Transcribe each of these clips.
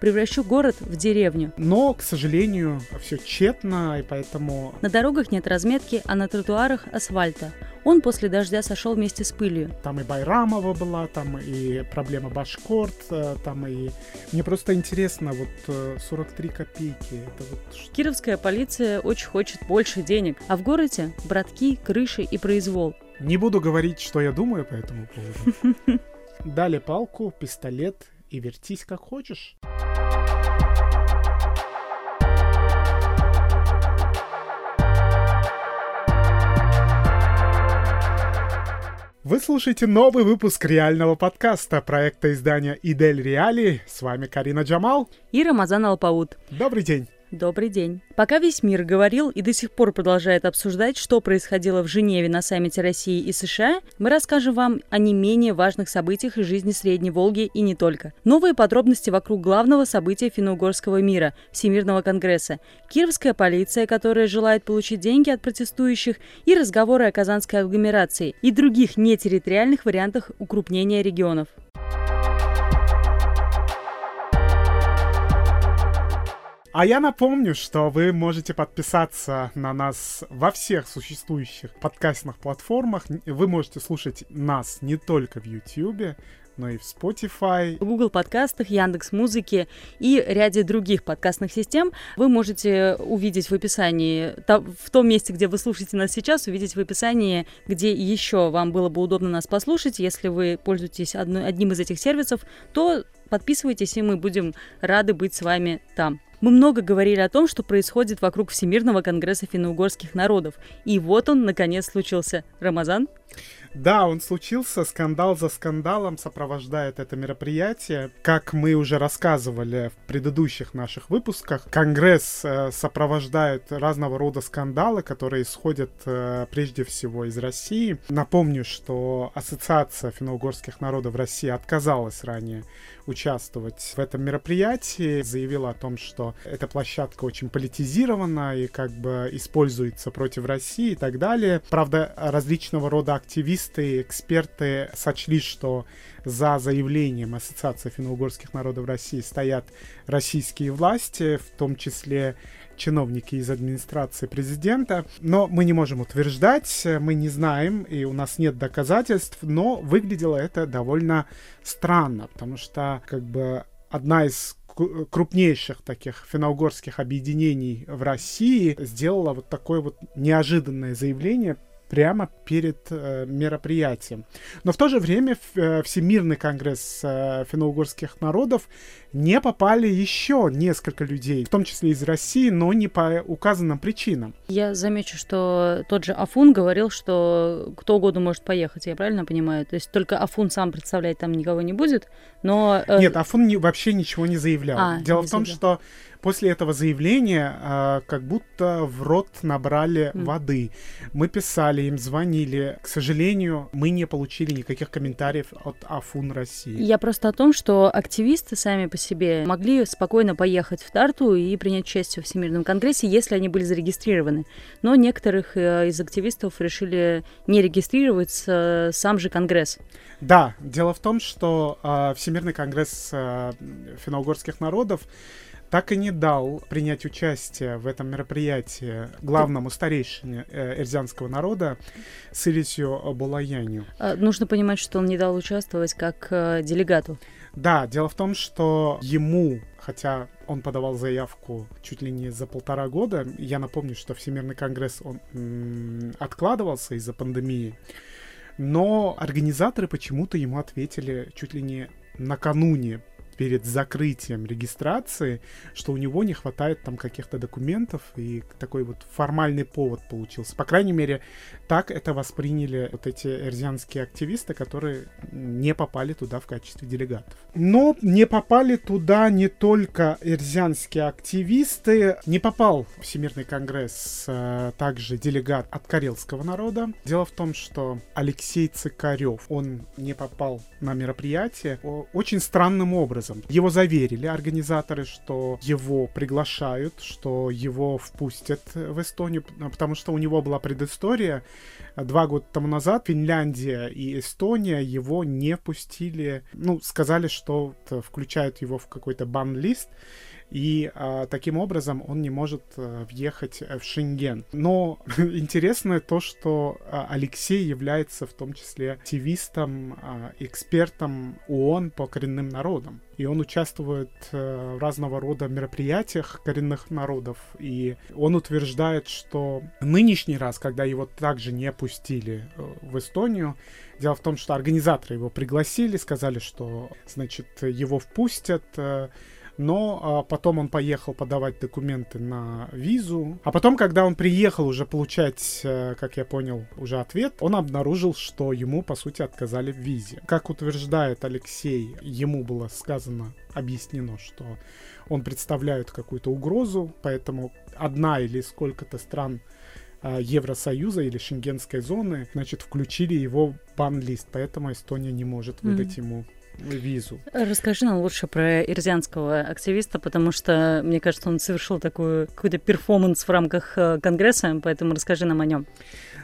Превращу город в деревню. Но, к сожалению, все тщетно, и поэтому... На дорогах нет разметки, а на тротуарах асфальта. Он после дождя сошел вместе с пылью. Там и Байрамова была, там и проблема Башкорт, э, там и... Мне просто интересно, вот 43 э, копейки, это вот... Кировская полиция очень хочет больше денег, а в городе братки, крыши и произвол. Не буду говорить, что я думаю по этому поводу. Дали палку, пистолет и вертись как хочешь. Вы слушаете новый выпуск реального подкаста проекта издания «Идель Реали». С вами Карина Джамал и Рамазан Алпаут. Добрый день. Добрый день. Пока весь мир говорил и до сих пор продолжает обсуждать, что происходило в Женеве на саммите России и США, мы расскажем вам о не менее важных событиях из жизни Средней Волги и не только. Новые подробности вокруг главного события финно-угорского мира – Всемирного конгресса, кировская полиция, которая желает получить деньги от протестующих, и разговоры о казанской агломерации и других нетерриториальных вариантах укрупнения регионов. А я напомню, что вы можете подписаться на нас во всех существующих подкастных платформах. Вы можете слушать нас не только в YouTube, но и в Spotify, Google подкастах, Яндекс Музыке и ряде других подкастных систем. Вы можете увидеть в описании, в том месте, где вы слушаете нас сейчас, увидеть в описании, где еще вам было бы удобно нас послушать. Если вы пользуетесь одним из этих сервисов, то подписывайтесь, и мы будем рады быть с вами там. Мы много говорили о том, что происходит вокруг Всемирного конгресса финно-угорских народов. И вот он, наконец, случился. Рамазан? Да, он случился, скандал за скандалом сопровождает это мероприятие. Как мы уже рассказывали в предыдущих наших выпусках, Конгресс э, сопровождает разного рода скандалы, которые исходят э, прежде всего из России. Напомню, что Ассоциация финно-угорских народов России отказалась ранее участвовать в этом мероприятии, заявила о том, что эта площадка очень политизирована и как бы используется против России и так далее. Правда, различного рода активисты и эксперты сочли, что за заявлением Ассоциации финно-угорских народов России стоят российские власти, в том числе чиновники из администрации президента. Но мы не можем утверждать, мы не знаем, и у нас нет доказательств, но выглядело это довольно странно, потому что как бы одна из крупнейших таких финно-угорских объединений в России сделала вот такое вот неожиданное заявление прямо перед э, мероприятием. Но в то же время э, Всемирный конгресс э, финно-угорских народов не попали еще несколько людей, в том числе из России, но не по указанным причинам. Я замечу, что тот же Афун говорил, что кто угодно может поехать, я правильно понимаю? То есть только Афун сам представлять там никого не будет, но... Э... Нет, Афун не, вообще ничего не заявлял. А, Дело в том, заявлял. что После этого заявления э, как будто в рот набрали mm. воды. Мы писали им, звонили. К сожалению, мы не получили никаких комментариев от Афун России. Я просто о том, что активисты сами по себе могли спокойно поехать в Тарту и принять участие в Всемирном конгрессе, если они были зарегистрированы. Но некоторых э, из активистов решили не регистрироваться сам же конгресс. Да, дело в том, что э, Всемирный конгресс э, финно-угорских народов так и не дал принять участие в этом мероприятии главному старейшине э, эрзянского народа Сирисию Булаяню. Нужно понимать, что он не дал участвовать как э, делегату. Да, дело в том, что ему, хотя он подавал заявку чуть ли не за полтора года, я напомню, что Всемирный конгресс он откладывался из-за пандемии, но организаторы почему-то ему ответили чуть ли не накануне перед закрытием регистрации, что у него не хватает там каких-то документов, и такой вот формальный повод получился. По крайней мере, так это восприняли вот эти эрзианские активисты, которые не попали туда в качестве делегатов. Но не попали туда не только эрзианские активисты, не попал Всемирный конгресс а, также делегат от карельского народа. Дело в том, что Алексей Цикарев, он не попал на мероприятие очень странным образом образом. Его заверили организаторы, что его приглашают, что его впустят в Эстонию, потому что у него была предыстория. Два года тому назад Финляндия и Эстония его не пустили, ну, сказали, что включают его в какой-то бан-лист, и а, таким образом он не может а, въехать в Шенген. Но интересно то, что а, Алексей является в том числе активистом, а, экспертом ООН по коренным народам. И он участвует а, в разного рода мероприятиях коренных народов. И он утверждает, что нынешний раз, когда его также не пустили э, в Эстонию, Дело в том, что организаторы его пригласили, сказали, что, значит, его впустят, э, но а, потом он поехал подавать документы на визу. А потом, когда он приехал уже получать, а, как я понял, уже ответ, он обнаружил, что ему, по сути, отказали в визе. Как утверждает Алексей, ему было сказано, объяснено, что он представляет какую-то угрозу, поэтому одна или сколько-то стран а, Евросоюза или Шенгенской зоны, значит, включили его бан-лист, поэтому Эстония не может выдать mm. ему визу. Расскажи нам лучше про ирзианского активиста, потому что, мне кажется, он совершил такой какой-то перформанс в рамках э, Конгресса, поэтому расскажи нам о нем.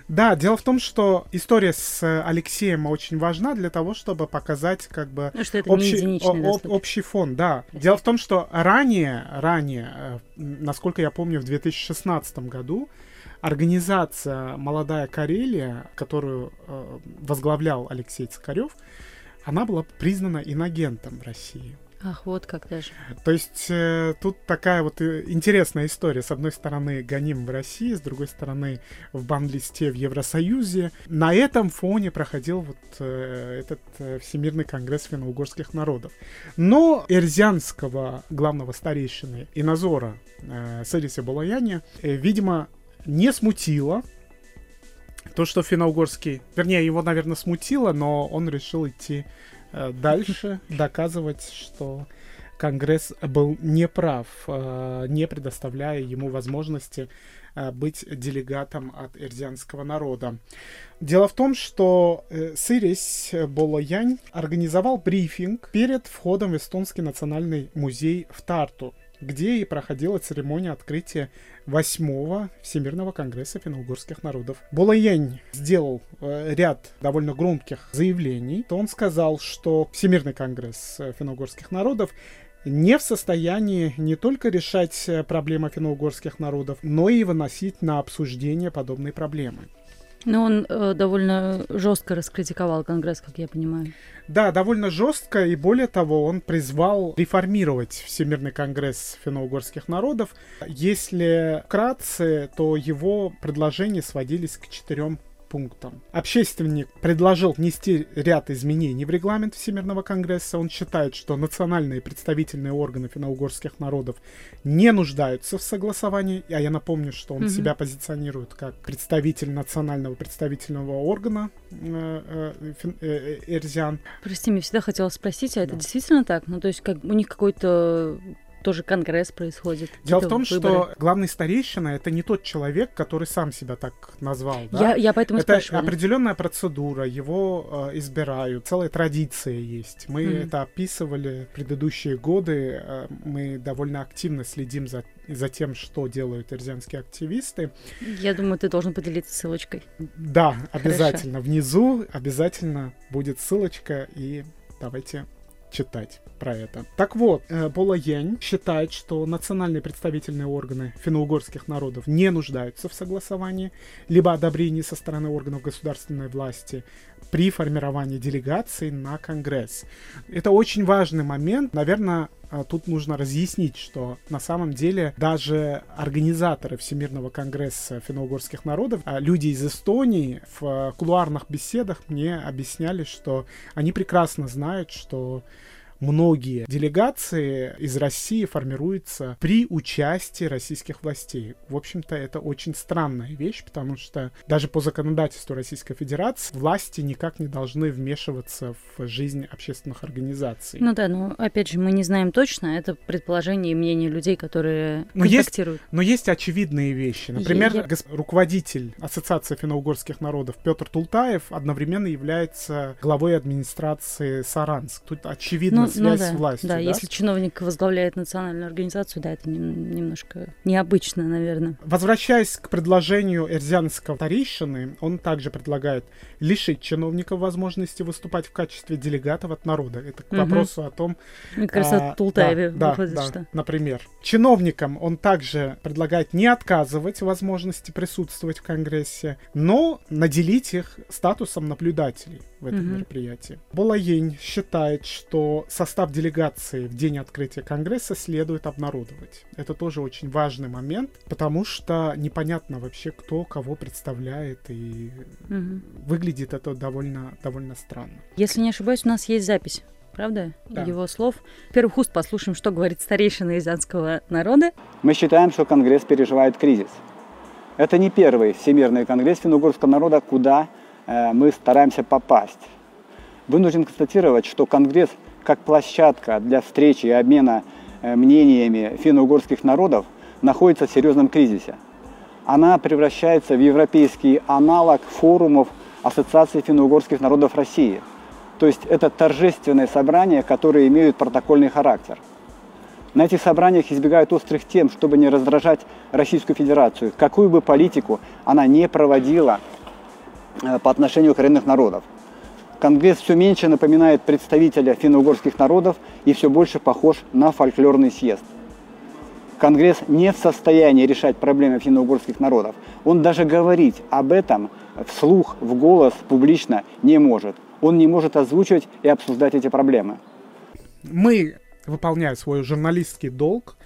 Да, дело в том, что история с Алексеем очень важна для того, чтобы показать как бы ну, что это общий, о, общий фон. Да. Дело в том, что ранее, ранее, э, насколько я помню, в 2016 году организация «Молодая Карелия», которую э, возглавлял Алексей Цикарев, она была признана инагентом в России. Ах, вот как даже. То есть э, тут такая вот э, интересная история. С одной стороны, гоним в России, с другой стороны, в бан-листе в Евросоюзе. На этом фоне проходил вот э, этот э, Всемирный конгресс финно-угорских народов. Но эрзянского главного старейшины Инозора э, Сариса Балаяне, э, видимо, не смутило то, что финно-угорский... Вернее, его, наверное, смутило, но он решил идти э, дальше, доказывать, что Конгресс был неправ, э, не предоставляя ему возможности э, быть делегатом от эрзианского народа. Дело в том, что э, Сырис Болоянь организовал брифинг перед входом в Эстонский национальный музей в Тарту, где и проходила церемония открытия восьмого Всемирного конгресса финно-угорских народов. Булаень сделал э, ряд довольно громких заявлений. То он сказал, что Всемирный конгресс э, финно-угорских народов не в состоянии не только решать э, проблемы финно-угорских народов, но и выносить на обсуждение подобные проблемы. Но он э, довольно жестко раскритиковал Конгресс, как я понимаю. Да, довольно жестко, и более того, он призвал реформировать Всемирный конгресс финно-угорских народов. Если вкратце, то его предложения сводились к четырем пунктам. Общественник предложил внести ряд изменений в регламент Всемирного конгресса. Он считает, что национальные представительные органы финно-угорских народов не нуждаются в согласовании. А я напомню, что он mm-hmm. себя позиционирует как представитель национального представительного органа э, э, э, Эрзиан. Прости, мне всегда хотелось спросить, а это действительно так? Ну, то есть как у них какой-то тоже конгресс происходит. Дело в том, выборы. что главный старейшина это не тот человек, который сам себя так назвал. Да? Я, я поэтому это спрашиваю. определенная процедура, его э, избирают, целая традиция есть. Мы mm. это описывали в предыдущие годы. Э, мы довольно активно следим за за тем, что делают эрзянские активисты. Я думаю, ты должен поделиться ссылочкой. Да, обязательно. Хорошо. Внизу обязательно будет ссылочка, и давайте читать про это. Так вот, э, Пола Янь считает, что национальные представительные органы финно-угорских народов не нуждаются в согласовании либо одобрении со стороны органов государственной власти при формировании делегаций на Конгресс. Это очень важный момент. Наверное, э, тут нужно разъяснить, что на самом деле даже организаторы Всемирного конгресса финно-угорских народов, а люди из Эстонии в кулуарных беседах мне объясняли, что они прекрасно знают, что многие делегации из России формируются при участии российских властей. В общем-то, это очень странная вещь, потому что даже по законодательству Российской Федерации власти никак не должны вмешиваться в жизнь общественных организаций. Ну да, но опять же, мы не знаем точно, это предположение и мнение людей, которые но контактируют. Есть, но есть очевидные вещи. Например, я... руководитель Ассоциации финно-угорских народов Петр Тултаев одновременно является главой администрации Саранск. Тут очевидно ну, связь ну, да, с властью. Да, да, если чиновник возглавляет национальную организацию, да, это немножко необычно, наверное. Возвращаясь к предложению эрзянского старейшины, он также предлагает лишить чиновников возможности выступать в качестве делегатов от народа. Это к вопросу угу. о том... Мне кажется, а, Тултаеве да, выходит, да, что... Например. Чиновникам он также предлагает не отказывать возможности присутствовать в Конгрессе, но наделить их статусом наблюдателей в этом угу. мероприятии. Болаень считает, что состав делегации в день открытия Конгресса следует обнародовать. Это тоже очень важный момент, потому что непонятно вообще, кто кого представляет, и угу. выглядит это довольно, довольно странно. Если не ошибаюсь, у нас есть запись правда? Да. Его слов. Первых уст послушаем, что говорит старейшина изянского народа. Мы считаем, что Конгресс переживает кризис. Это не первый Всемирный конгресс финно-угорского народа, куда мы стараемся попасть. Вынужден констатировать, что Конгресс как площадка для встречи и обмена э, мнениями финно-угорских народов находится в серьезном кризисе. Она превращается в европейский аналог форумов Ассоциации финно-угорских народов России. То есть это торжественные собрания, которые имеют протокольный характер. На этих собраниях избегают острых тем, чтобы не раздражать Российскую Федерацию, какую бы политику она не проводила э, по отношению к коренных народов. Конгресс все меньше напоминает представителя финно-угорских народов и все больше похож на фольклорный съезд. Конгресс не в состоянии решать проблемы финно-угорских народов. Он даже говорить об этом вслух, в голос, публично не может. Он не может озвучивать и обсуждать эти проблемы. Мы, выполняя свой журналистский долг,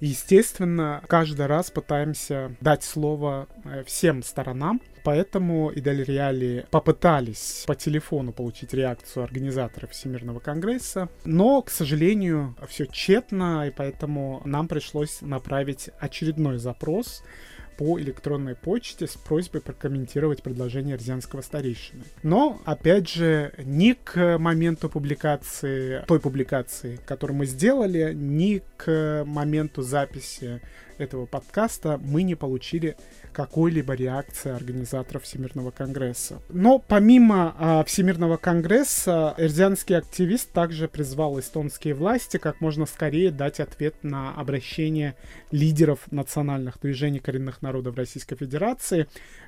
естественно, каждый раз пытаемся дать слово э, всем сторонам, Поэтому и Реали попытались по телефону получить реакцию организаторов Всемирного конгресса, но, к сожалению, все тщетно, и поэтому нам пришлось направить очередной запрос по электронной почте с просьбой прокомментировать предложение Рязанского старейшины. Но, опять же, ни к моменту публикации, той публикации, которую мы сделали, ни к моменту записи этого подкаста мы не получили какой-либо реакции организаторов Всемирного конгресса. Но помимо а, Всемирного конгресса, эрзианский активист также призвал эстонские власти как можно скорее дать ответ на обращение лидеров национальных движений коренных народов Российской Федерации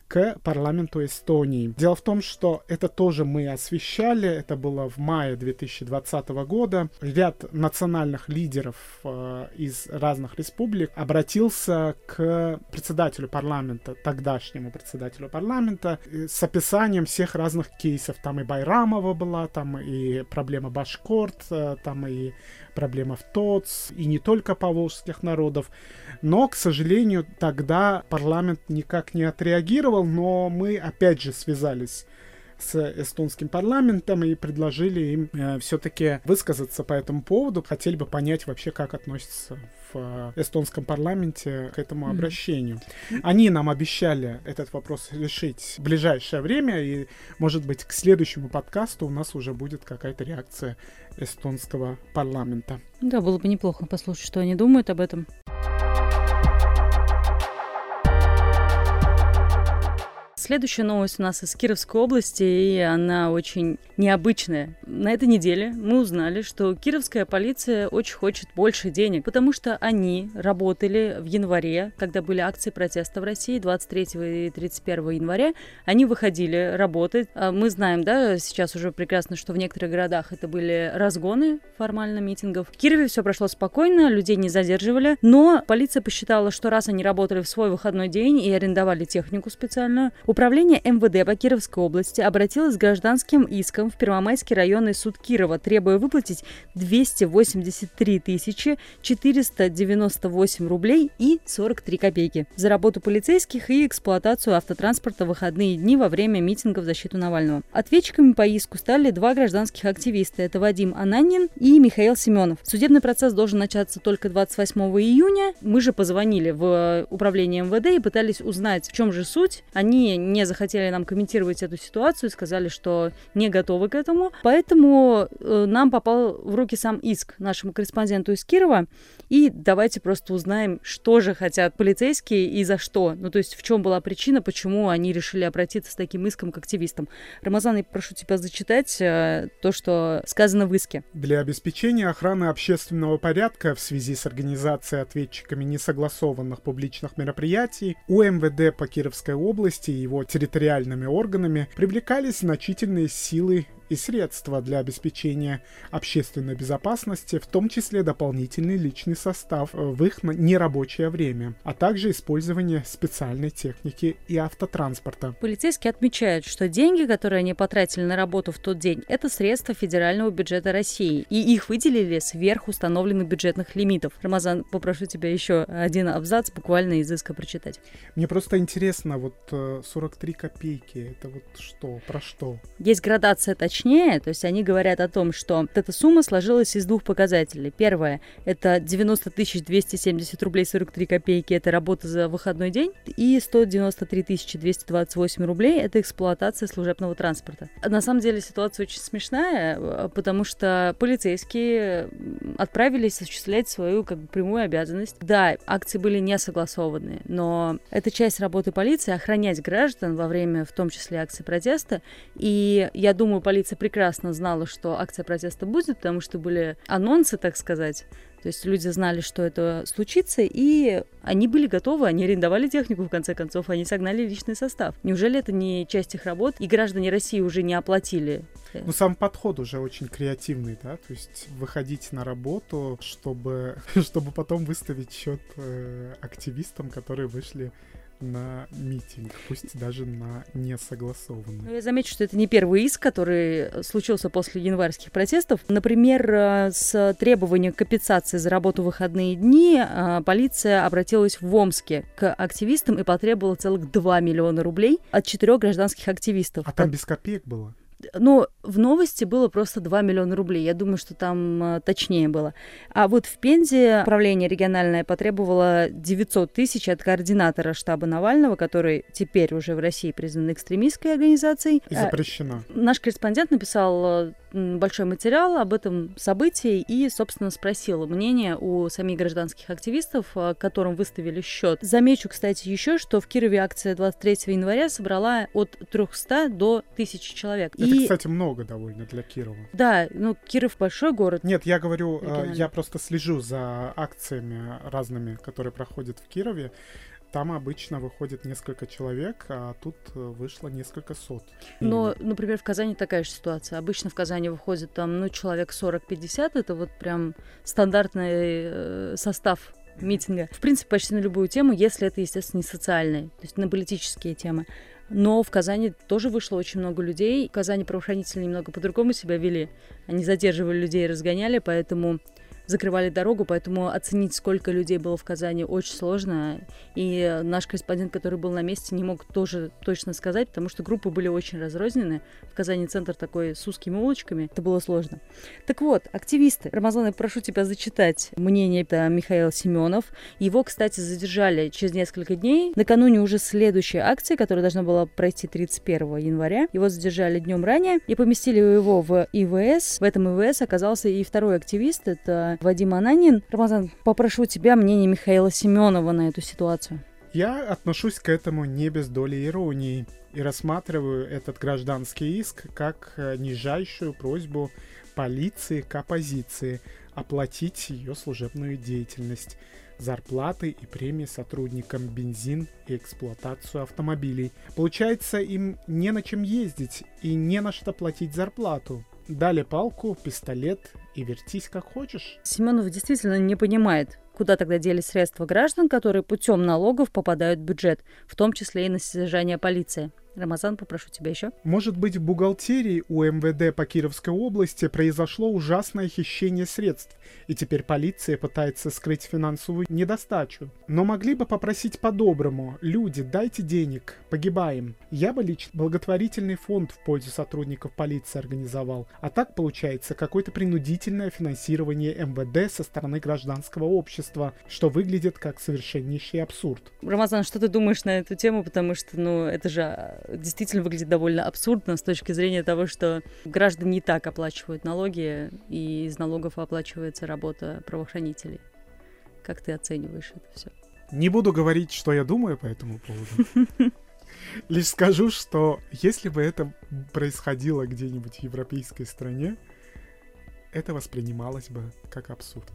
к парламенту Эстонии. Дело в том, что это тоже мы освещали, это было в мае 2020 года. Ряд национальных лидеров э, из разных республик обратился к председателю парламента, тогдашнему председателю парламента, э, с описанием всех разных кейсов. Там и Байрамова была, там и проблема Башкорт, э, там и проблема в ТОЦ, и не только поволжских народов. Но, к сожалению, тогда парламент никак не отреагировал, но мы опять же связались с эстонским парламентом и предложили им э, все-таки высказаться по этому поводу. Хотели бы понять вообще, как относятся в э, эстонском парламенте к этому обращению. Они нам обещали этот вопрос решить в ближайшее время, и, может быть, к следующему подкасту у нас уже будет какая-то реакция эстонского парламента. Да, было бы неплохо послушать, что они думают об этом. Следующая новость у нас из Кировской области, и она очень необычная. На этой неделе мы узнали, что кировская полиция очень хочет больше денег, потому что они работали в январе, когда были акции протеста в России, 23 и 31 января. Они выходили работать. А мы знаем, да, сейчас уже прекрасно, что в некоторых городах это были разгоны формально митингов. В Кирове все прошло спокойно, людей не задерживали, но полиция посчитала, что раз они работали в свой выходной день и арендовали технику специальную, Управление МВД по Кировской области обратилось с гражданским иском в Первомайский районный суд Кирова, требуя выплатить 283 тысячи 498 рублей и 43 копейки за работу полицейских и эксплуатацию автотранспорта в выходные дни во время митинга в защиту Навального. Ответчиками по иску стали два гражданских активиста. Это Вадим Ананин и Михаил Семенов. Судебный процесс должен начаться только 28 июня. Мы же позвонили в управление МВД и пытались узнать, в чем же суть. Они не захотели нам комментировать эту ситуацию, сказали, что не готовы к этому. Поэтому э, нам попал в руки сам иск нашему корреспонденту из Кирова. И давайте просто узнаем, что же хотят полицейские и за что. Ну, то есть в чем была причина, почему они решили обратиться с таким иском к активистам. Рамазан, я прошу тебя зачитать э, то, что сказано в иске. Для обеспечения охраны общественного порядка в связи с организацией ответчиками несогласованных публичных мероприятий у МВД по Кировской области и его территориальными органами привлекались значительные силы и средства для обеспечения общественной безопасности, в том числе дополнительный личный состав в их нерабочее время, а также использование специальной техники и автотранспорта. Полицейские отмечают, что деньги, которые они потратили на работу в тот день, это средства федерального бюджета России, и их выделили сверх установленных бюджетных лимитов. Рамазан, попрошу тебя еще один абзац буквально из иска прочитать. Мне просто интересно, вот 43 э, копейки, это вот что, про что? Есть градация точнее точнее, то есть они говорят о том, что эта сумма сложилась из двух показателей. Первое – это 90 270 рублей 43 копейки, это работа за выходной день, и 193 228 рублей – это эксплуатация служебного транспорта. На самом деле ситуация очень смешная, потому что полицейские отправились осуществлять свою как бы прямую обязанность. Да, акции были не согласованы, но это часть работы полиции – охранять граждан во время, в том числе, акций протеста, и я думаю, полиция полиция прекрасно знала, что акция протеста будет, потому что были анонсы, так сказать. То есть люди знали, что это случится, и они были готовы, они арендовали технику, в конце концов, они согнали личный состав. Неужели это не часть их работ, и граждане России уже не оплатили? Ну, сам подход уже очень креативный, да, то есть выходить на работу, чтобы, чтобы потом выставить счет э, активистам, которые вышли на митинг, пусть даже на несогласованный. Ну, я замечу, что это не первый иск, который случился после январских протестов. Например, э, с требованием компенсации за работу в выходные дни э, полиция обратилась в Омске к активистам и потребовала целых 2 миллиона рублей от четырех гражданских активистов. А там без копеек было? Ну, в новости было просто 2 миллиона рублей. Я думаю, что там э, точнее было. А вот в Пензе управление региональное потребовало 900 тысяч от координатора штаба Навального, который теперь уже в России признан экстремистской организацией. И запрещена. А, наш корреспондент написал э, большой материал об этом событии и, собственно, спросил мнение у самих гражданских активистов, э, которым выставили счет. Замечу, кстати, еще, что в Кирове акция 23 января собрала от 300 до 1000 человек. Это, и... кстати, много довольно для Кирова. Да, ну, Киров большой город. Нет, я говорю, э, я просто слежу за акциями разными, которые проходят в Кирове. Там обычно выходит несколько человек, а тут э, вышло несколько сот. Но, например, в Казани такая же ситуация. Обычно в Казани выходит там, ну, человек 40-50, это вот прям стандартный э, состав митинга. В принципе, почти на любую тему, если это, естественно, не социальные, то есть на политические темы. Но в Казани тоже вышло очень много людей. В Казани правоохранители немного по-другому себя вели. Они задерживали людей и разгоняли, поэтому закрывали дорогу, поэтому оценить, сколько людей было в Казани, очень сложно. И наш корреспондент, который был на месте, не мог тоже точно сказать, потому что группы были очень разрознены. В Казани центр такой с узкими улочками. Это было сложно. Так вот, активисты. Рамазан, я прошу тебя зачитать мнение это Михаил Семенов. Его, кстати, задержали через несколько дней. Накануне уже следующей акции, которая должна была пройти 31 января. Его задержали днем ранее и поместили его в ИВС. В этом ИВС оказался и второй активист. Это Вадим Ананин. Рамазан, попрошу тебя мнение Михаила Семенова на эту ситуацию. Я отношусь к этому не без доли иронии и рассматриваю этот гражданский иск как э, нижайшую просьбу полиции к оппозиции оплатить ее служебную деятельность, зарплаты и премии сотрудникам бензин и эксплуатацию автомобилей. Получается, им не на чем ездить и не на что платить зарплату. Дали палку, пистолет и вертись как хочешь. Семенов действительно не понимает, куда тогда делись средства граждан, которые путем налогов попадают в бюджет, в том числе и на содержание полиции. Рамазан, попрошу тебя еще. Может быть, в бухгалтерии у МВД по Кировской области произошло ужасное хищение средств, и теперь полиция пытается скрыть финансовую недостачу. Но могли бы попросить по-доброму. Люди, дайте денег, погибаем. Я бы лично благотворительный фонд в пользу сотрудников полиции организовал. А так получается какое-то принудительное финансирование МВД со стороны гражданского общества, что выглядит как совершеннейший абсурд. Рамазан, что ты думаешь на эту тему? Потому что, ну, это же действительно выглядит довольно абсурдно с точки зрения того, что граждане не так оплачивают налоги, и из налогов оплачивается работа правоохранителей. Как ты оцениваешь это все? Не буду говорить, что я думаю по этому поводу. Лишь скажу, что если бы это происходило где-нибудь в европейской стране, это воспринималось бы как абсурд.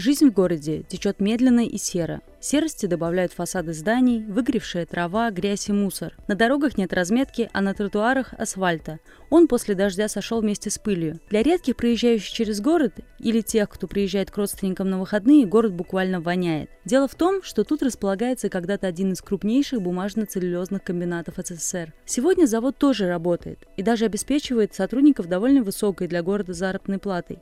Жизнь в городе течет медленно и серо. Серости добавляют фасады зданий, выгревшая трава, грязь и мусор. На дорогах нет разметки, а на тротуарах асфальта. Он после дождя сошел вместе с пылью. Для редких проезжающих через город или тех, кто приезжает к родственникам на выходные, город буквально воняет. Дело в том, что тут располагается когда-то один из крупнейших бумажно-целлюлезных комбинатов СССР. Сегодня завод тоже работает и даже обеспечивает сотрудников довольно высокой для города заработной платой.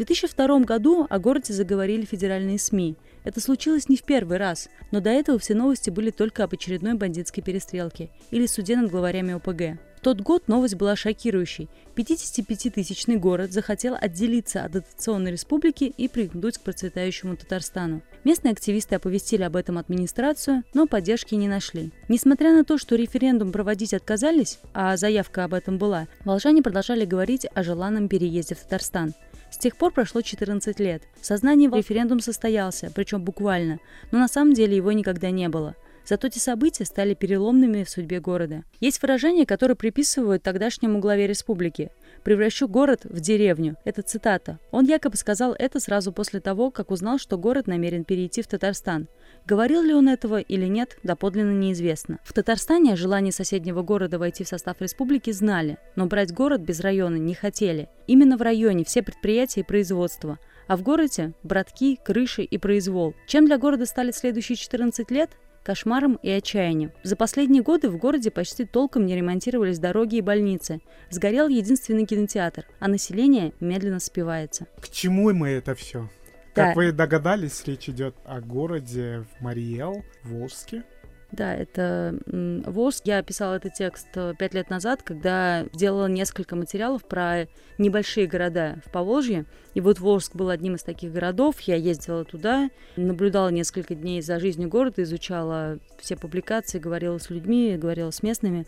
В 2002 году о городе заговорили федеральные СМИ. Это случилось не в первый раз, но до этого все новости были только об очередной бандитской перестрелке или суде над главарями ОПГ. В тот год новость была шокирующей. 55-тысячный город захотел отделиться от дотационной республики и пригнуть к процветающему Татарстану. Местные активисты оповестили об этом администрацию, но поддержки не нашли. Несмотря на то, что референдум проводить отказались, а заявка об этом была, волжане продолжали говорить о желанном переезде в Татарстан. С тех пор прошло 14 лет. В сознании референдум состоялся, причем буквально, но на самом деле его никогда не было. Зато эти события стали переломными в судьбе города. Есть выражение, которое приписывают тогдашнему главе республики «превращу город в деревню». Это цитата. Он якобы сказал это сразу после того, как узнал, что город намерен перейти в Татарстан. Говорил ли он этого или нет, доподлинно неизвестно. В Татарстане о желании соседнего города войти в состав республики знали, но брать город без района не хотели. Именно в районе все предприятия и производства – а в городе – братки, крыши и произвол. Чем для города стали следующие 14 лет? кошмаром и отчаянием. За последние годы в городе почти толком не ремонтировались дороги и больницы. Сгорел единственный кинотеатр, а население медленно спивается. К чему мы это все? Да. Как вы догадались, речь идет о городе в Мариэл, Волжске. Да, это ВОЗ. Я писала этот текст э, пять лет назад, когда делала несколько материалов про небольшие города в Поволжье. И вот Волжск был одним из таких городов. Я ездила туда, наблюдала несколько дней за жизнью города, изучала все публикации, говорила с людьми, говорила с местными.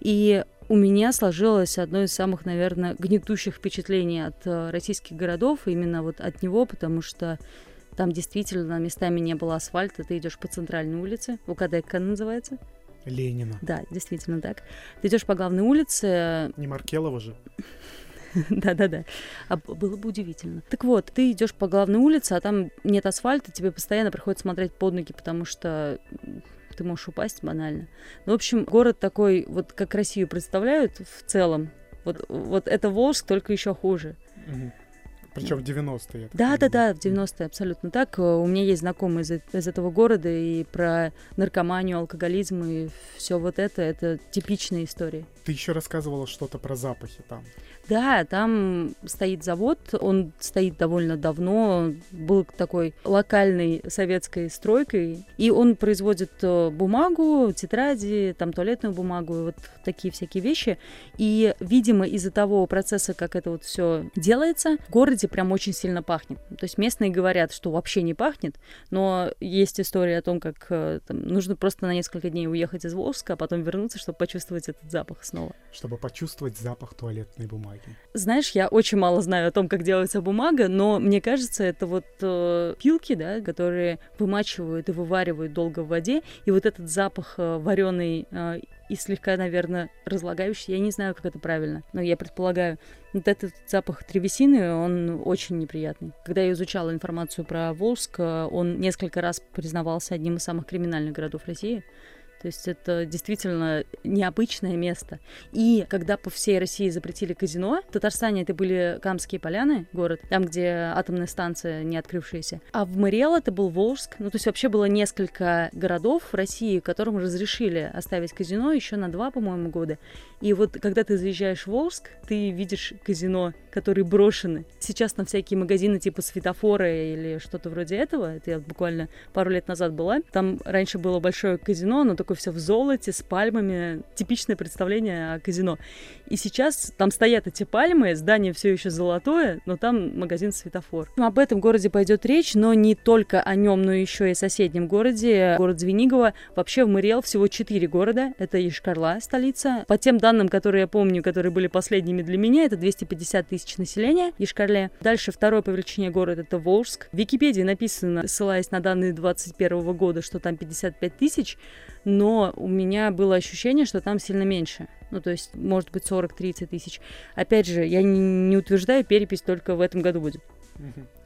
И у меня сложилось одно из самых, наверное, гнетущих впечатлений от э, российских городов, именно вот от него, потому что там действительно местами не было асфальта, ты идешь по центральной улице, УКДК называется. Ленина. Да, действительно так. Ты идешь по главной улице. Не Маркелова же. Да-да-да. А было бы удивительно. Так вот, ты идешь по главной улице, а там нет асфальта, тебе постоянно приходится смотреть под ноги, потому что ты можешь упасть банально. Ну, в общем, город такой, вот как Россию представляют в целом, вот, вот это Волжск, только еще хуже. Угу. Причем в 90-е. Да, да, да, в 90-е абсолютно так. Э, у меня есть знакомые из, из этого города, и про наркоманию, алкоголизм и все вот это, это типичные истории. Ты еще рассказывала что-то про запахи там. Да, там стоит завод, он стоит довольно давно, был такой локальной советской стройкой, и он производит э, бумагу, тетради, там туалетную бумагу, вот такие всякие вещи. И, видимо, из-за того процесса, как это вот все делается, в городе прям очень сильно пахнет. То есть местные говорят, что вообще не пахнет, но есть история о том, как э, там, нужно просто на несколько дней уехать из Волжска, а потом вернуться, чтобы почувствовать этот запах снова. Чтобы почувствовать запах туалетной бумаги? Знаешь, я очень мало знаю о том, как делается бумага, но мне кажется, это вот э, пилки, да, которые вымачивают и вываривают долго в воде, и вот этот запах э, вареный э, и слегка, наверное, разлагающийся, я не знаю, как это правильно, но я предполагаю, вот этот запах древесины, он очень неприятный. Когда я изучала информацию про Волжск, э, он несколько раз признавался одним из самых криминальных городов России. То есть это действительно необычное место. И когда по всей России запретили казино, в Татарстане это были Камские поляны, город, там, где атомная станция не открывшаяся. А в Мариэл это был Волжск. Ну, то есть вообще было несколько городов в России, которым разрешили оставить казино еще на два, по-моему, года. И вот когда ты заезжаешь в Волжск, ты видишь казино, которые брошены. Сейчас там всякие магазины типа светофора или что-то вроде этого. Это я буквально пару лет назад была. Там раньше было большое казино, но только такое все в золоте, с пальмами, типичное представление о казино. И сейчас там стоят эти пальмы, здание все еще золотое, но там магазин светофор. Об этом городе пойдет речь, но не только о нем, но еще и о соседнем городе, город Звенигово. Вообще в Мариэл всего четыре города. Это Ишкарла, столица. По тем данным, которые я помню, которые были последними для меня, это 250 тысяч населения Ишкарле. Дальше второй по величине город это Волжск. В Википедии написано, ссылаясь на данные 2021 года, что там 55 тысяч, но у меня было ощущение, что там сильно меньше. Ну, то есть, может быть, 40-30 тысяч. Опять же, я не, не утверждаю, перепись только в этом году будет.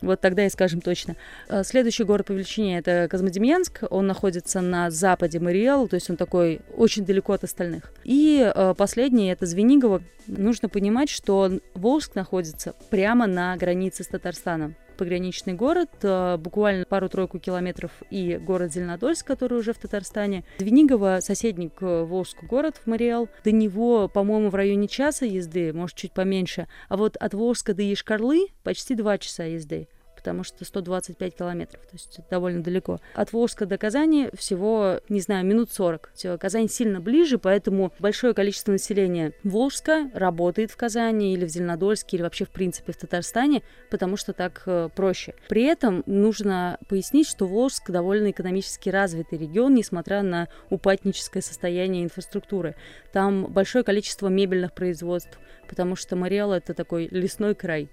Вот тогда и скажем точно. А, следующий город по величине это Козмодемьянск. Он находится на западе Мариэл, то есть он такой очень далеко от остальных. И э, последний это Звенигово. Нужно понимать, что Волжск находится прямо на границе с Татарстаном пограничный город, э, буквально пару-тройку километров, и город Зеленодольск, который уже в Татарстане. Звенигово — соседний к Волжску город в Мариэл. До него, по-моему, в районе часа езды, может, чуть поменьше. А вот от Волжска до Ешкарлы почти два часа езды потому что 125 километров, то есть довольно далеко. От Волжска до Казани всего, не знаю, минут 40. Все, Казань сильно ближе, поэтому большое количество населения Волжска работает в Казани или в Зеленодольске, или вообще в принципе в Татарстане, потому что так э, проще. При этом нужно пояснить, что Волжск довольно экономически развитый регион, несмотря на упадническое состояние инфраструктуры. Там большое количество мебельных производств, потому что Мариэл это такой лесной край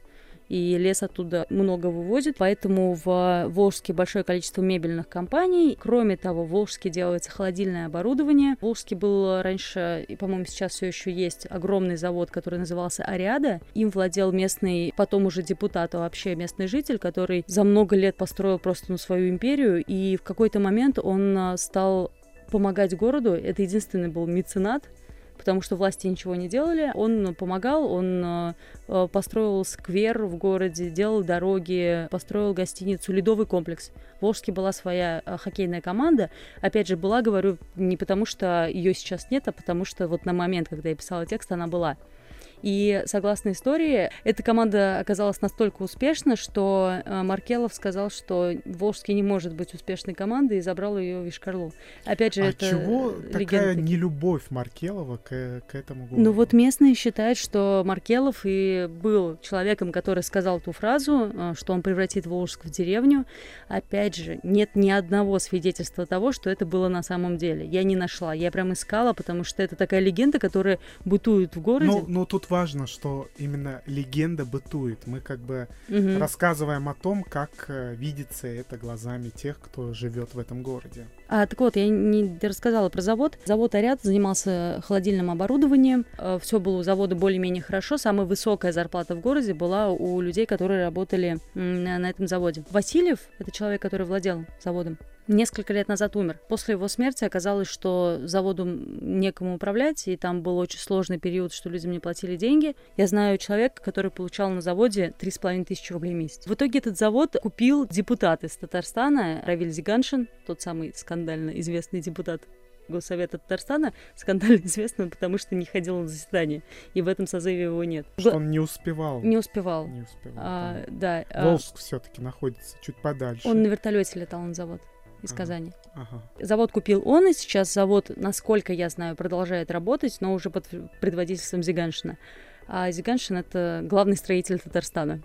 и лес оттуда много вывозит, поэтому в Волжске большое количество мебельных компаний. Кроме того, в Волжске делается холодильное оборудование. В Волжске был раньше, и, по-моему, сейчас все еще есть огромный завод, который назывался Ариада. Им владел местный, потом уже депутат, а вообще местный житель, который за много лет построил просто ну, свою империю, и в какой-то момент он а, стал помогать городу. Это единственный был меценат, потому что власти ничего не делали. Он помогал, он э, э, построил сквер в городе, делал дороги, построил гостиницу, ледовый комплекс. В Волжске была своя э, хоккейная команда. Опять же, была, говорю, не потому что ее сейчас нет, а потому что вот на момент, когда я писала текст, она была. И согласно истории, эта команда оказалась настолько успешна, что э, Маркелов сказал, что Волжский не может быть успешной командой и забрал ее в Вишкарлу. Опять же, а это чего такая нелюбовь Маркелова к, к этому городу? Ну вот местные считают, что Маркелов и был человеком, который сказал ту фразу, э, что он превратит Волжск в деревню. Опять же, нет ни одного свидетельства того, что это было на самом деле. Я не нашла. Я прям искала, потому что это такая легенда, которая бытует в городе. Ну, ну тут важно, что именно легенда бытует. Мы как бы угу. рассказываем о том, как э, видится это глазами тех, кто живет в этом городе. А, так вот, я не рассказала про завод. Завод «Арят» занимался холодильным оборудованием. Э, Все было у завода более-менее хорошо. Самая высокая зарплата в городе была у людей, которые работали на этом заводе. Васильев, это человек, который владел заводом, несколько лет назад умер. После его смерти оказалось, что заводу некому управлять, и там был очень сложный период, что людям не платили деньги. Я знаю человека, который получал на заводе 3,5 тысячи рублей в месяц. В итоге этот завод купил депутат из Татарстана, Равиль Зиганшин, тот самый скандально известный депутат Госсовета Татарстана скандально известный, потому что не ходил на заседание, и в этом созыве его нет. Что он не успевал. Не успевал. Не успевал. А, да. Волжск а... все-таки находится чуть подальше. Он на вертолете летал на завод из ага. Казани. Ага. Завод купил он, и сейчас завод, насколько я знаю, продолжает работать, но уже под предводительством Зиганшина. А Зиганшин — это главный строитель Татарстана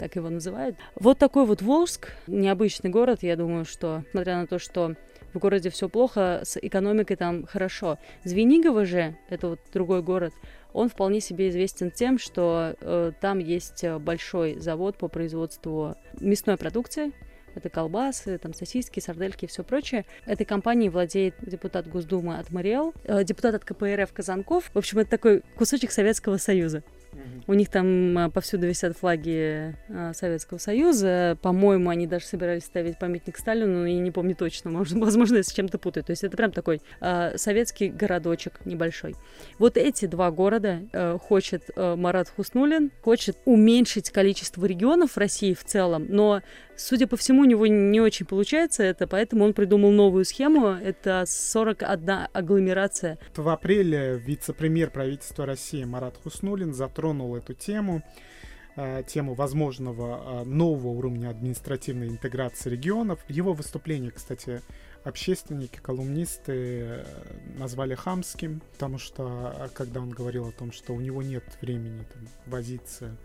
так его называют. Вот такой вот Волжск, необычный город, я думаю, что, несмотря на то, что в городе все плохо, с экономикой там хорошо. Звенигово же, это вот другой город, он вполне себе известен тем, что э, там есть большой завод по производству мясной продукции, это колбасы, там сосиски, сардельки и все прочее. Этой компанией владеет депутат Госдумы от Мариэл, э, депутат от КПРФ Казанков. В общем, это такой кусочек Советского Союза. У них там а, повсюду висят флаги а, Советского Союза. По-моему, они даже собирались ставить памятник Сталину, но я не помню точно. Может, возможно, я с чем-то путаю. То есть это прям такой э, советский городочек небольшой. Вот эти два города э, хочет э, Марат Хуснулин, хочет уменьшить количество регионов в России в целом, но Судя по всему, у него не очень получается это, поэтому он придумал новую схему. Это 41 агломерация. В апреле вице-премьер правительства России Марат Хуснулин затронул эту тему э, тему возможного э, нового уровня административной интеграции регионов. Его выступление, кстати, общественники, колумнисты э, назвали хамским, потому что когда он говорил о том, что у него нет времени там, возиться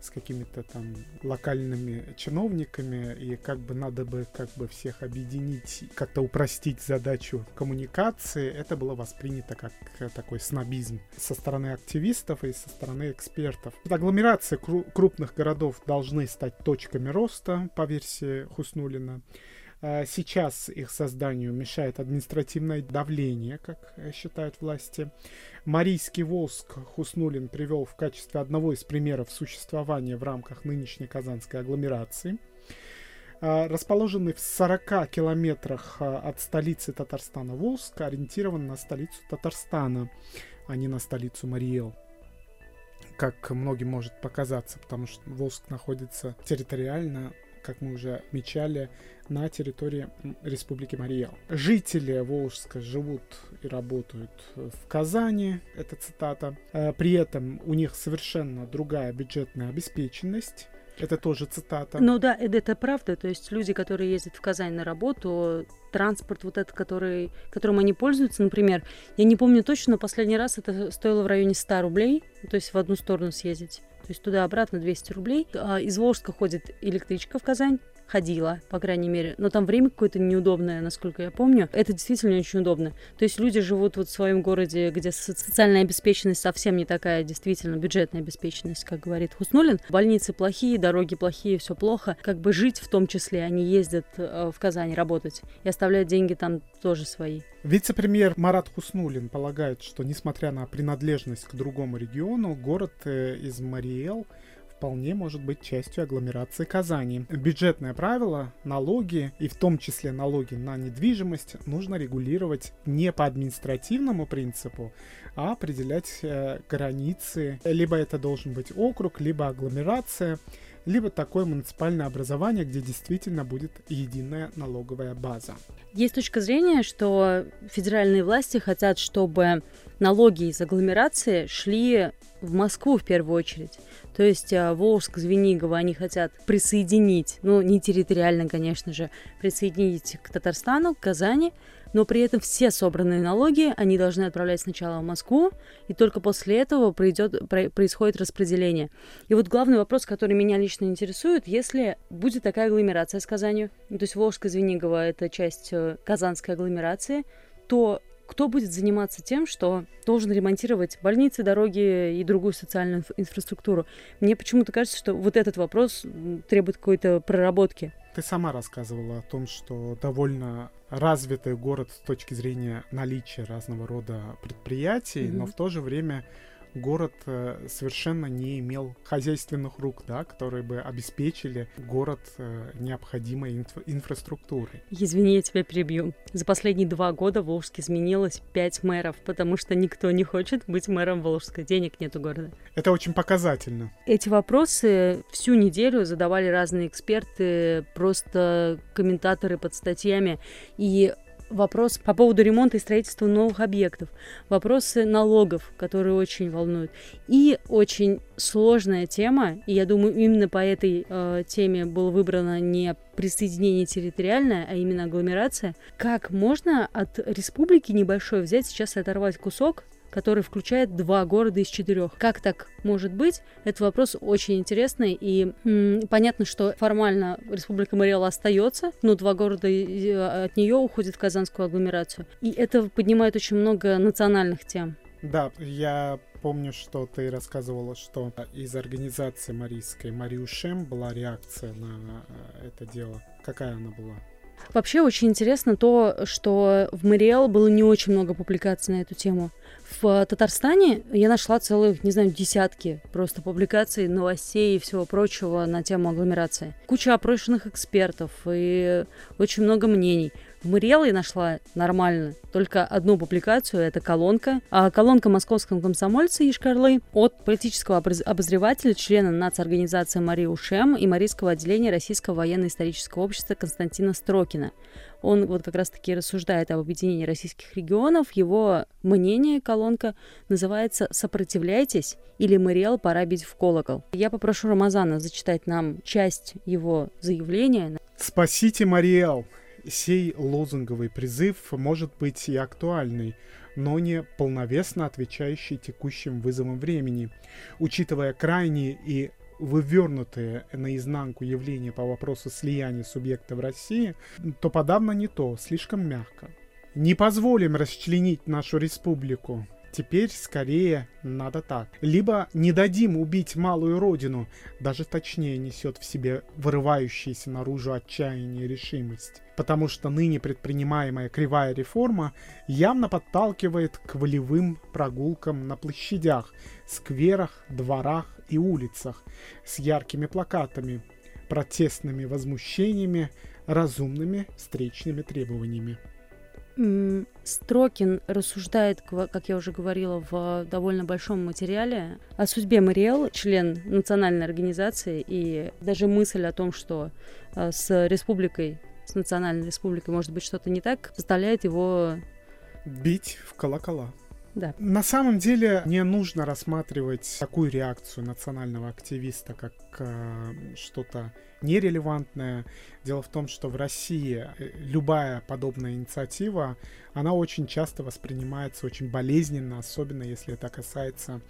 с какими-то там локальными чиновниками, и как бы надо бы как бы всех объединить, как-то упростить задачу коммуникации, это было воспринято как такой снобизм со стороны активистов и со стороны экспертов. Агломерации крупных городов должны стать точками роста, по версии Хуснулина. А, сейчас их созданию мешает административное давление, как считают власти. Марийский воск Хуснулин привел в качестве одного из примеров существования в рамках нынешней казанской агломерации. А, расположенный в 40 километрах от столицы Татарстана Волск, ориентирован на столицу Татарстана, а не на столицу Мариэл как многим может показаться, потому что Волск находится территориально как мы уже отмечали, на территории Республики Мария. Жители Волжска живут и работают в Казани, это цитата. Э, при этом у них совершенно другая бюджетная обеспеченность. Это тоже цитата. Ну да, это правда. То есть люди, которые ездят в Казань на работу, транспорт вот этот, который, которым они пользуются, например, я не помню точно, но последний раз это стоило в районе 100 рублей, то есть в одну сторону съездить. То есть туда-обратно 200 рублей. А из Волжска ходит электричка в Казань, ходила, по крайней мере. Но там время какое-то неудобное, насколько я помню. Это действительно очень удобно. То есть люди живут вот в своем городе, где социальная обеспеченность совсем не такая, действительно, бюджетная обеспеченность, как говорит Хуснулин. Больницы плохие, дороги плохие, все плохо. Как бы жить в том числе, они ездят э, в Казань работать и оставляют деньги там тоже свои. Вице-премьер Марат Хуснулин полагает, что несмотря на принадлежность к другому региону, город э, из Мариэл вполне может быть частью агломерации Казани. Бюджетное правило, налоги и в том числе налоги на недвижимость нужно регулировать не по административному принципу, а определять э, границы. Либо это должен быть округ, либо агломерация либо такое муниципальное образование, где действительно будет единая налоговая база. Есть точка зрения, что федеральные власти хотят, чтобы налоги из агломерации шли в Москву в первую очередь. То есть а, Волжск, Звенигово они хотят присоединить, ну не территориально, конечно же, присоединить к Татарстану, к Казани, но при этом все собранные налоги они должны отправлять сначала в Москву, и только после этого пройдет, происходит распределение. И вот главный вопрос, который меня лично интересует, если будет такая агломерация с Казанью, то есть Волжская Звенигово – это часть э, казанской агломерации, то кто будет заниматься тем, что должен ремонтировать больницы, дороги и другую социальную инфраструктуру? Мне почему-то кажется, что вот этот вопрос требует какой-то проработки. Ты сама рассказывала о том, что довольно развитый город с точки зрения наличия разного рода предприятий, mm-hmm. но в то же время город э, совершенно не имел хозяйственных рук, да, которые бы обеспечили город э, необходимой инфра- инфраструктурой. Извини, я тебя перебью. За последние два года в Волжске изменилось пять мэров, потому что никто не хочет быть мэром Волжска. Денег нет у города. Это очень показательно. Эти вопросы всю неделю задавали разные эксперты, просто комментаторы под статьями. И вопрос по поводу ремонта и строительства новых объектов, вопросы налогов, которые очень волнуют, и очень сложная тема, и я думаю, именно по этой э, теме было выбрано не присоединение территориальное, а именно агломерация. Как можно от республики небольшой взять сейчас и оторвать кусок который включает два города из четырех. Как так может быть? Этот вопрос очень интересный, и м, понятно, что формально Республика Мариэла остается, но два города от нее уходят в Казанскую агломерацию. И это поднимает очень много национальных тем. Да, я помню, что ты рассказывала, что из организации марийской Мариушем была реакция на э, это дело. Какая она была? Вообще очень интересно то, что в Мариэл было не очень много публикаций на эту тему. В Татарстане я нашла целых, не знаю, десятки просто публикаций, новостей и всего прочего на тему агломерации. Куча опрошенных экспертов и очень много мнений. В я нашла нормально только одну публикацию, это колонка. А колонка московского комсомольца Ишкарлы от политического обозревателя, члена нацорганизации Марии Ушем и Марийского отделения Российского военно-исторического общества Константина Строкина. Он вот как раз-таки рассуждает об объединении российских регионов. Его мнение, колонка, называется «Сопротивляйтесь» или «Мариэл, пора бить в колокол». Я попрошу Рамазана зачитать нам часть его заявления. «Спасите Мариэл! Сей лозунговый призыв может быть и актуальный, но не полновесно отвечающий текущим вызовам времени, учитывая крайние и вывернутые наизнанку явления по вопросу слияния субъекта в России, то подавно не то, слишком мягко. Не позволим расчленить нашу республику, Теперь скорее надо так. Либо не дадим убить малую родину, даже точнее несет в себе вырывающаяся наружу отчаяние и решимость. Потому что ныне предпринимаемая кривая реформа явно подталкивает к волевым прогулкам на площадях, скверах, дворах и улицах с яркими плакатами, протестными возмущениями, разумными встречными требованиями. Строкин рассуждает, как я уже говорила, в довольно большом материале о судьбе Мариэл, член национальной организации, и даже мысль о том, что э, с республикой, с национальной республикой может быть что-то не так, заставляет его... Бить в колокола. Да. На самом деле не нужно рассматривать такую реакцию национального активиста как э, что-то нерелевантное. Дело в том, что в России э, любая подобная инициатива, она очень часто воспринимается очень болезненно, особенно если это касается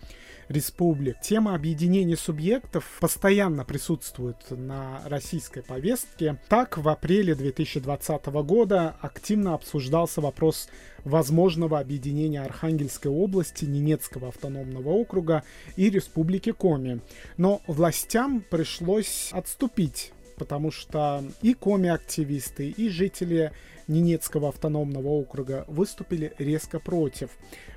республик. Тема объединения субъектов постоянно присутствует на российской повестке. Так, в апреле 2020 года активно обсуждался вопрос возможного объединения Архангельской области, Ненецкого автономного округа и Республики Коми. Но властям пришлось отступить потому что и коми-активисты, и жители Ненецкого автономного округа выступили резко против.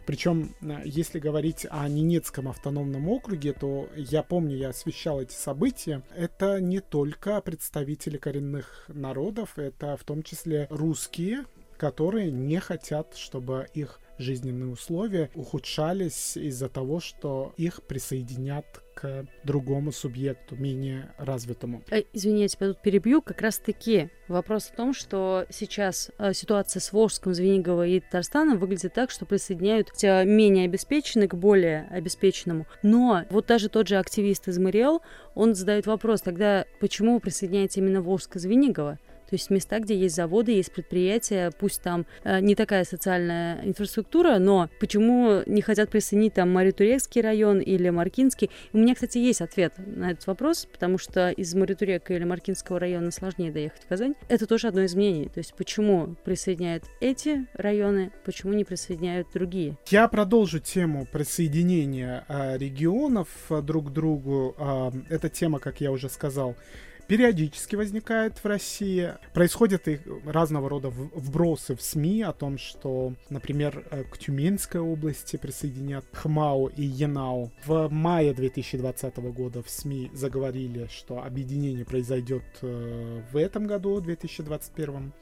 Причем, э, если говорить о Ненецком автономном округе, то я помню, я освещал эти события. Это не только представители коренных народов, это в том числе русские, которые не хотят, чтобы их жизненные условия ухудшались из-за того, что их присоединят к другому субъекту, менее развитому. Э, извините, я тут перебью. Как раз-таки вопрос в том, что сейчас э, ситуация с Волжском, Звенигово и Татарстаном выглядит так, что присоединяют менее обеспеченных к более обеспеченному. Но вот даже тот же активист из Мариэл, он задает вопрос, тогда почему вы присоединяете именно Волжско-Звенигово? То есть места, где есть заводы, есть предприятия, пусть там э, не такая социальная инфраструктура, но почему не хотят присоединить там Маритурекский район или Маркинский? У меня, кстати, есть ответ на этот вопрос, потому что из Маритурека или Маркинского района сложнее доехать в Казань. Это тоже одно из мнений. То есть почему присоединяют эти районы, почему не присоединяют другие? Я продолжу тему присоединения э, регионов э, друг к другу. Э, эта тема, как я уже сказал, периодически возникает в России. Происходят и разного рода вбросы в СМИ о том, что, например, э, к Тюменской области присоединят Хмао и Янау. В мае 2020 года в СМИ заговорили, что объединение произойдет э, в этом году, 2021.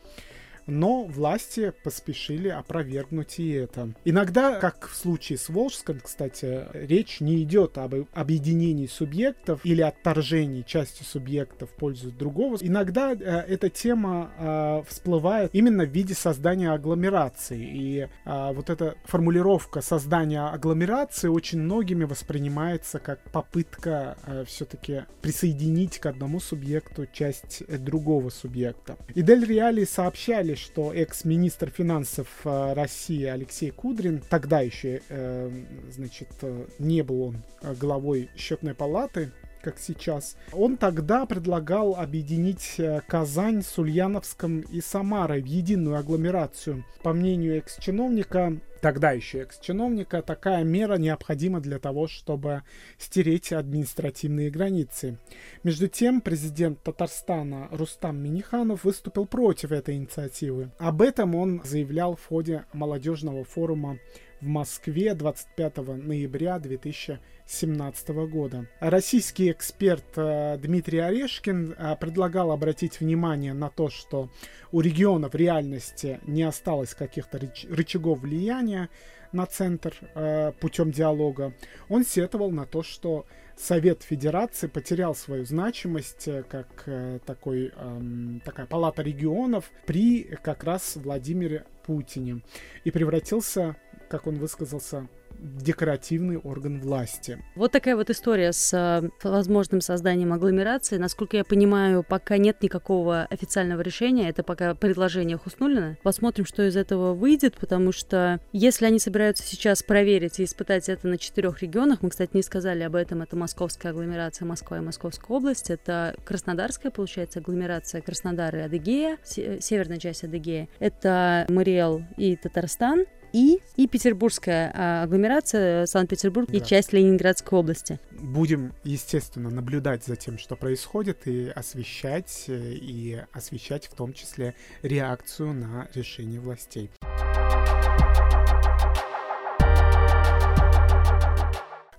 Но власти поспешили опровергнуть и это. Иногда, как в случае с Волжском, кстати, речь не идет об объединении субъектов или отторжении части субъекта в пользу другого. Иногда э, эта тема э, всплывает именно в виде создания агломерации. И э, вот эта формулировка создания агломерации очень многими воспринимается как попытка э, все-таки присоединить к одному субъекту часть э, другого субъекта. И Дель Реали сообщали сказали, что экс-министр финансов э, России Алексей Кудрин, тогда еще, э, значит, э, не был он главой счетной палаты, как сейчас. Он тогда предлагал объединить Казань с Ульяновском и Самарой в единую агломерацию. По мнению экс-чиновника, тогда еще экс-чиновника, такая мера необходима для того, чтобы стереть административные границы. Между тем, президент Татарстана Рустам Миниханов выступил против этой инициативы. Об этом он заявлял в ходе молодежного форума в Москве 25 ноября 2017 года. Российский эксперт э, Дмитрий Орешкин э, предлагал обратить внимание на то, что у региона в реальности не осталось каких-то рычагов влияния на центр э, путем диалога. Он сетовал на то, что Совет Федерации потерял свою значимость как такой, эм, такая палата регионов при как раз Владимире Путине и превратился как он высказался, декоративный орган власти. Вот такая вот история с э, возможным созданием агломерации. Насколько я понимаю, пока нет никакого официального решения, это пока предложение Хуснулина. Посмотрим, что из этого выйдет, потому что если они собираются сейчас проверить и испытать это на четырех регионах, мы, кстати, не сказали об этом, это московская агломерация Москва и Московская область, это Краснодарская, получается, агломерация Краснодар и Адыгея, северная часть Адыгея, это Мариэл и Татарстан, и, и петербургская а, агломерация Санкт-Петербург да. и часть Ленинградской области. Будем, естественно, наблюдать за тем, что происходит, и освещать, э, и освещать в том числе реакцию на решение властей.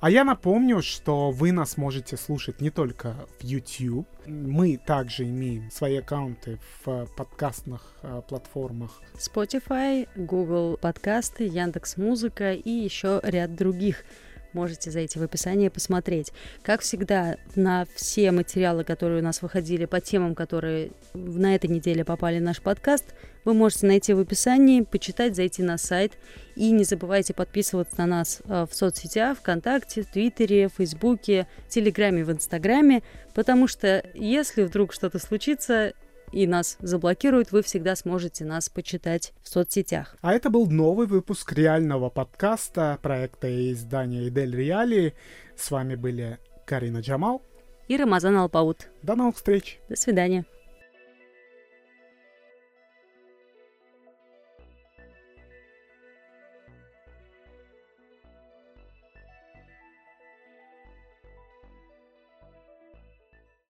А я напомню, что вы нас можете слушать не только в YouTube. Мы также имеем свои аккаунты в подкастных э, платформах. Spotify, Google подкасты, Яндекс Музыка и еще ряд других можете зайти в описание и посмотреть. Как всегда, на все материалы, которые у нас выходили по темам, которые на этой неделе попали в наш подкаст, вы можете найти в описании, почитать, зайти на сайт. И не забывайте подписываться на нас э, в соцсетях, ВКонтакте, Твиттере, Фейсбуке, Телеграме, в Инстаграме, потому что если вдруг что-то случится, и нас заблокируют, вы всегда сможете нас почитать в соцсетях. А это был новый выпуск реального подкаста проекта издания Идель Реалии. С вами были Карина Джамал и Рамазан Алпаут. До новых встреч. До свидания.